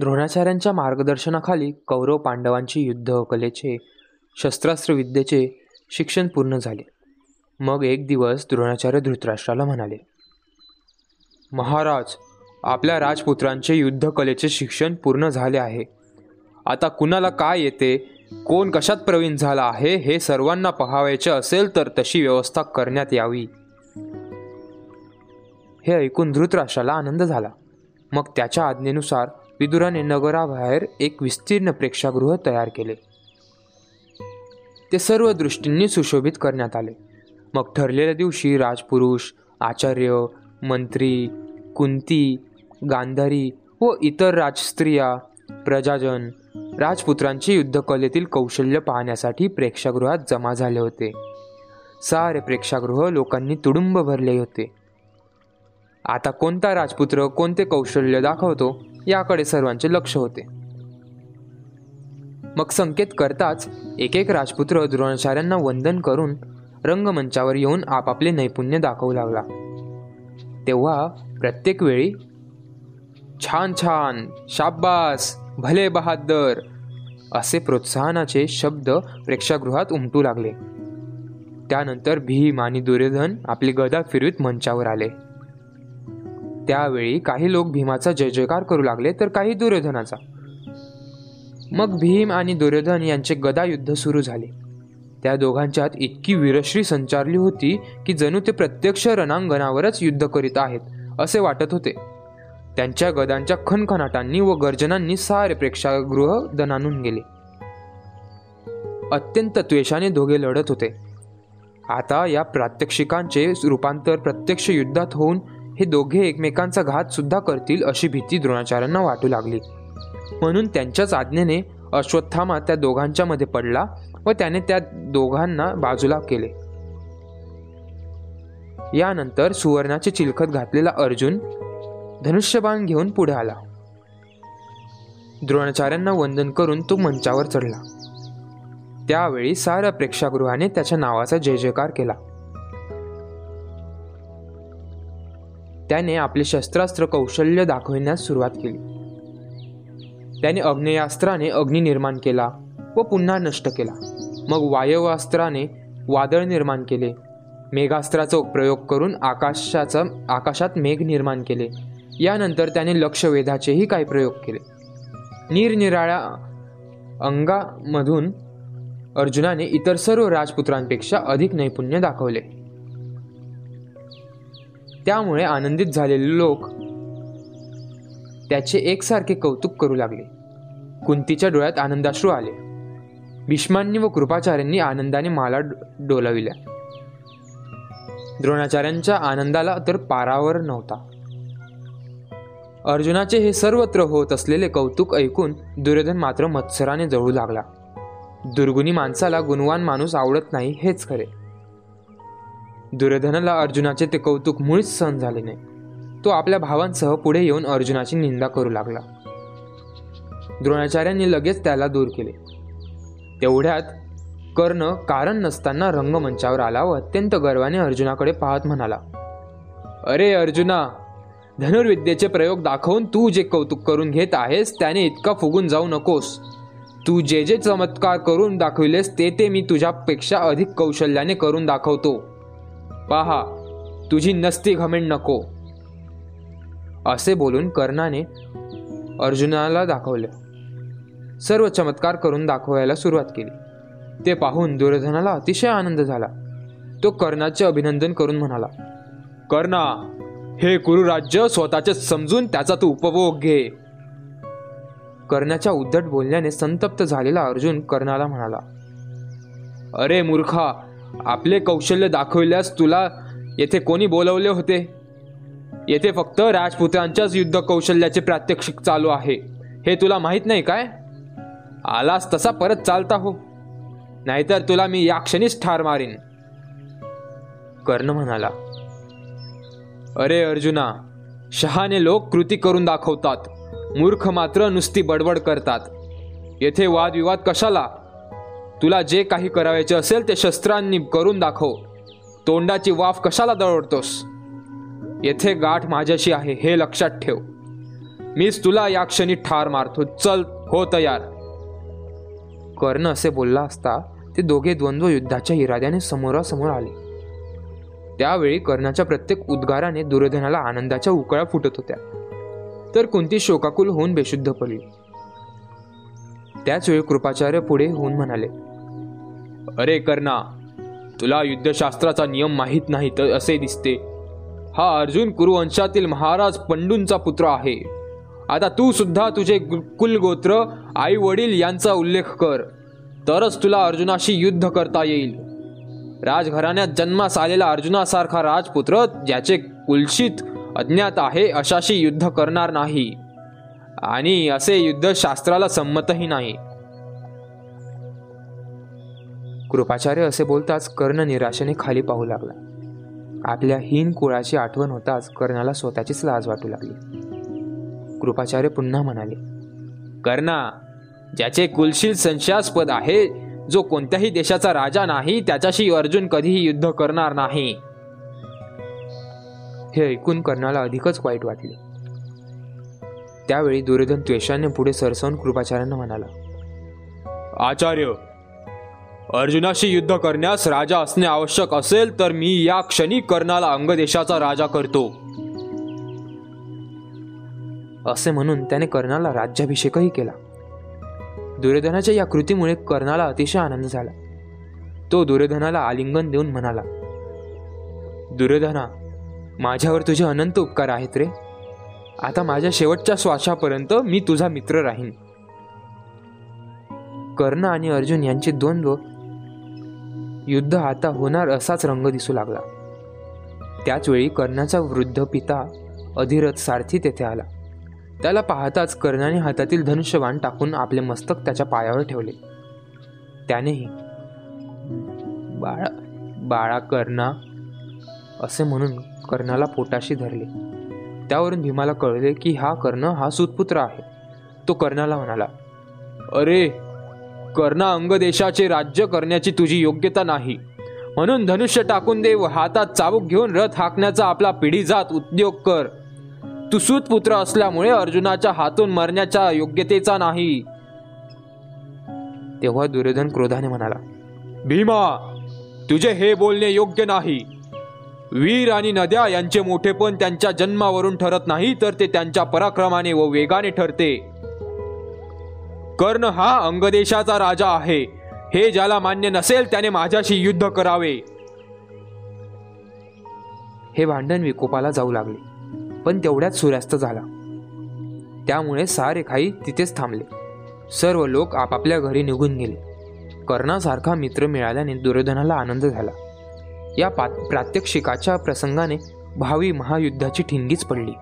द्रोणाचार्यांच्या मार्गदर्शनाखाली कौरव पांडवांची युद्धकलेचे शस्त्रास्त्रविद्येचे शिक्षण पूर्ण झाले. मग एक दिवस द्रोणाचार्य धृतराष्ट्राला म्हणाले महाराज आपल्या राजपुत्रांचे युद्धकलेचे शिक्षण पूर्ण झाले आहे. आता कुणाला काय येते कोण कशात प्रवीण झाला आहे हे सर्वांना पहावायचे असेल तर तशी व्यवस्था करण्यात यावी. हे ऐकून धृतराष्ट्राला आनंद झाला. मग त्याच्या आज्ञेनुसार विदुराने नगराबाहेर एक विस्तीर्ण प्रेक्षागृह तयार केले. ते सर्व दृष्टींनी सुशोभित करण्यात आले. मग ठरलेल्या दिवशी राजपुरुष आचार्य मंत्री कुंती गांधारी व इतर राजस्त्रिया प्रजाजन राजपुत्रांचे युद्धकलेतील कौशल्य पाहण्यासाठी प्रेक्षागृहात जमा झाले होते. सारे प्रेक्षागृह लोकांनी तुडुंब भरले होते. आता कोणता राजपुत्र कोणते कौशल्य दाखवतो? याकडे सर्वांचे लक्ष होते. मग संकेत करताच एक एक राजपुत्र द्रोणाचार्यांना वंदन करून रंगमंचावर येऊन आपापले नैपुण्य दाखवू लागला. तेव्हा प्रत्येक वेळी छान छान शाब्बास भले बहादर असे प्रोत्साहनाचे शब्द प्रेक्षागृहात उमटू लागले. त्यानंतर भीम आणि दुर्योधन आपली गदा फिरवीत मंचावर आले. त्यावेळी काही लोक भीमाचा जय जयकार करू लागले तर काही दुर्योधनाचा. मग भीम आणि दुर्योधन यांचे गदा युद्ध सुरू झाले. त्या दोघांच्यात इतकी वीरश्री संचारली होती की जणू ते प्रत्यक्ष रणांगणावरच युद्ध करीत आहेत असे वाटत होते. त्यांच्या गदांच्या खनखनाटांनी व गर्जनांनी सारे प्रेक्षागृह दणानून गेले. अत्यंत त्वेषाने दोघे लढत होते. आता या प्रात्यक्षिकांचे रूपांतर प्रत्यक्ष युद्धात होऊन हे दोघे एकमेकांचा घात सुद्धा करतील अशी भीती द्रोणाचार्यांना वाटू लागली. म्हणून त्यांच्याच आज्ञेने अश्वत्थामा त्या दोघांच्या मध्ये पडला व त्याने त्या दोघांना बाजूला केले. यानंतर सुवर्णाचे चिलखत घातलेला अर्जुन धनुष्यबाण घेऊन पुढे आला. द्रोणाचार्यांना वंदन करून तो मंचावर चढला. त्यावेळी साऱ्या प्रेक्षागृहाने त्याच्या नावाचा जय जयकार केला. त्याने आपले शस्त्रास्त्र कौशल्य दाखविण्यास सुरुवात केली. त्याने अग्नेयास्त्राने अग्नी निर्माण केला व पुन्हा नष्ट केला. मग वायवास्त्राने वादळ निर्माण केले. मेघास्त्राचा प्रयोग करून आकाशाचा आकाशात मेघ निर्माण केले. यानंतर त्याने लक्षवेधाचेही काही प्रयोग केले. निरनिराळ्या अंगामधून अर्जुनाने इतर सर्व राजपुत्रांपेक्षा अधिक नैपुण्य दाखवले. त्यामुळे आनंदित झालेले लोक त्याचे एकसारखे कौतुक करू लागले. कुंतीच्या डोळ्यात आनंदाश्रू आले. भीष्मांनी व कृपाचार्यांनी आनंदाने माला डोलाविल्या. द्रोणाचार्यांच्या आनंदाला तर पारावर नव्हता. अर्जुनाचे हे सर्वत्र होत असलेले कौतुक ऐकून दुर्योधन मात्र मत्सराने जळू लागला. दुर्गुणी माणसाला गुणवान माणूस आवडत नाही हेच खरे. दुर्योधनाला अर्जुनाचे ते कौतुक मुळीच सहन झाले नाही. तो आपल्या भावांसह पुढे येऊन अर्जुनाची निंदा करू लागला. द्रोणाचार्यांनी लगेच त्याला दूर केले. तेवढ्यात कर्ण कारण नसताना रंगमंचावर आला व अत्यंत गर्वाने अर्जुनाकडे पाहत म्हणाला अरे अर्जुना धनुर्विद्येचे प्रयोग दाखवून तू जे कौतुक करून घेत आहेस त्याने इतका फुगून जाऊ नकोस. तू जे जे चमत्कार करून दाखविलेस ते ते मी तुझ्यापेक्षा अधिक कौशल्याने करून दाखवतो. पाहा तुझी नसती घमेंड नको. असे बोलून कर्णाने अर्जुनाला दाखवले. सर्व चमत्कार करून दाखवायला सुरुवात केली. ते पाहून दुर्योधनाला अतिशय आनंद झाला. तो कर्णाचे अभिनंदन करून म्हणाला कर्णा हे कुरुराज्य स्वतःचे समजून त्याचा तू उपभोग घे. कर्णाच्या उद्धट बोलण्याने संतप्त झालेला अर्जुन कर्णाला म्हणाला अरे मूर्खा आपले कौशल्य दाखविल्यास तुला येथे कोणी बोलवले होते? येथे फक्त राजपुत्रांच्याच युद्ध कौशल्याचे प्रात्यक्षिक चालू आहे. हे तुला माहीत नाही काय? आलास तसा परत चालता हो. नाहीतर तुला मी या क्षणीच ठार मारीन. कर्ण म्हणाला अरे अर्जुना शहाने लोक कृती करून दाखवतात. मूर्ख मात्र नुसती बडबड करतात. येथे वादविवाद कशाला? तुला जे काही करावयाचे असेल ते शस्त्रांनी करून दाखव. तोंडाची वाफ कशाला दळवतोस येथे गाठ माझ्याशी आहे हे लक्षात ठेव. मीच तुला या क्षणी ठार मारतो. चल हो तयार. कर्ण असे बोलला असता ते दोघे द्वंद्व युद्धाच्या इराद्याने समोरासमोर आले. त्यावेळी कर्णाच्या प्रत्येक उद्गाराने दुर्योधनाला आनंदाच्या उकळा फुटत होत्या. तर कुंती शोकाकुल होऊन बेशुद्ध पडली? त्याच वेळी कृपाचार्य पुढे होऊन म्हणाले अरे कर्णा तुला युद्धशास्त्राचा नियम माहीत नाही तर असे दिसते. हा अर्जुन कुरुवंशातील महाराज पंडूंचा पुत्र आहे. आता तू सुद्धा तुझे गु- कुलगोत्र आई वडील यांचा उल्लेख कर. तरच तुला अर्जुनाशी युद्ध करता येईल. राजघराण्यात जन्मास आलेला अर्जुनासारखा राजपुत्र ज्याचे कुलशित अज्ञात आहे अशाशी युद्ध करणार नाही. आणि असे युद्ध शास्त्राला संमतही नाही. कृपाचार्य असे बोलताच कर्ण निराशेने खाली पाहू लागला. आपल्या हीन कुळाची आठवण होताच कर्णाला स्वतःचीच लाज वाटू लागली. कृपाचार्य पुन्हा म्हणाले कर्णा ज्याचे कुलशील संशयास्पद आहे जो कोणत्याही देशाचा राजा नाही त्याच्याशी अर्जुन कधीही युद्ध करणार नाही. हे ऐकून कर्णाला अधिकच वाईट वाटले. त्यावेळी दुर्योधन त्वेषाने पुढे सरसवून कृपाचार्यांना म्हणाला आचार्य अर्जुनाशी युद्ध करण्यास राजा असणे आवश्यक असेल तर मी या क्षणी कर्णाला अंगदेशाचा राजा करतो. असे म्हणून त्याने कर्णाला राज्याभिषेकही केला. दुर्योधनाच्या या कृतीमुळे कर्णाला अतिशय आनंद झाला. तो दुर्योधनाला आलिंगन देऊन म्हणाला दुर्योधना माझ्यावर तुझे अनंत उपकार आहेत रे. आता माझ्या शेवटच्या श्वासापर्यंत मी तुझा मित्र राहीन. कर्ण आणि अर्जुन यांचे द्वंद्व युद्ध आता होणार असाच रंग दिसू लागला. त्याचवेळी कर्णाचा वृद्ध पिता अधिरथ सारथी तेथे आला. त्याला पाहताच कर्णाने हातातील धनुष्यबाण टाकून आपले मस्तक त्याच्या पायावर ठेवले. त्यानेही बाळा बाळा कर्णा असे म्हणून कर्णाला पोटाशी धरले. त्यावरून भीमाला कळले की हा कर्ण हा सुतपुत्र आहे. तो कर्णाला म्हणाला अरे कर्णा अंगदेशाचे राज्य करण्याची तुझी योग्यता नाही. म्हणून धनुष्य टाकून दे व हातात चाबूक घेऊन रथ हाकण्याचा आपला पिढीजात उद्योग कर. तू सुतपुत्र असल्यामुळे अर्जुनाच्या हातून मरण्याच्या योग्यतेचा नाही. तेव्हा दुर्योधन क्रोधाने म्हणाला भीमा तुझे हे बोलणे योग्य नाही. वीर आणि नद्या यांचे मोठेपण त्यांच्या जन्मावरून ठरत नाही तर ते त्यांच्या पराक्रमाने व वेगाने ठरते. कर्ण हा अंगदेशाचा राजा आहे. हे ज्याला मान्य नसेल त्याने माझ्याशी युद्ध करावे. हे भांडण विकोपाला जाऊ लागले पण तेवढ्यात सूर्यास्त झाला. त्यामुळे सारे खाई तिथेच थांबले. सर्व लोक आपापल्या घरी निघून गेले. कर्णासारखा मित्र मिळाल्याने दुर्योधनाला आनंद झाला. या पा प्रात्यक्षिकाच्या प्रसंगाने भावी महायुद्धाची ठिणगीच पडली.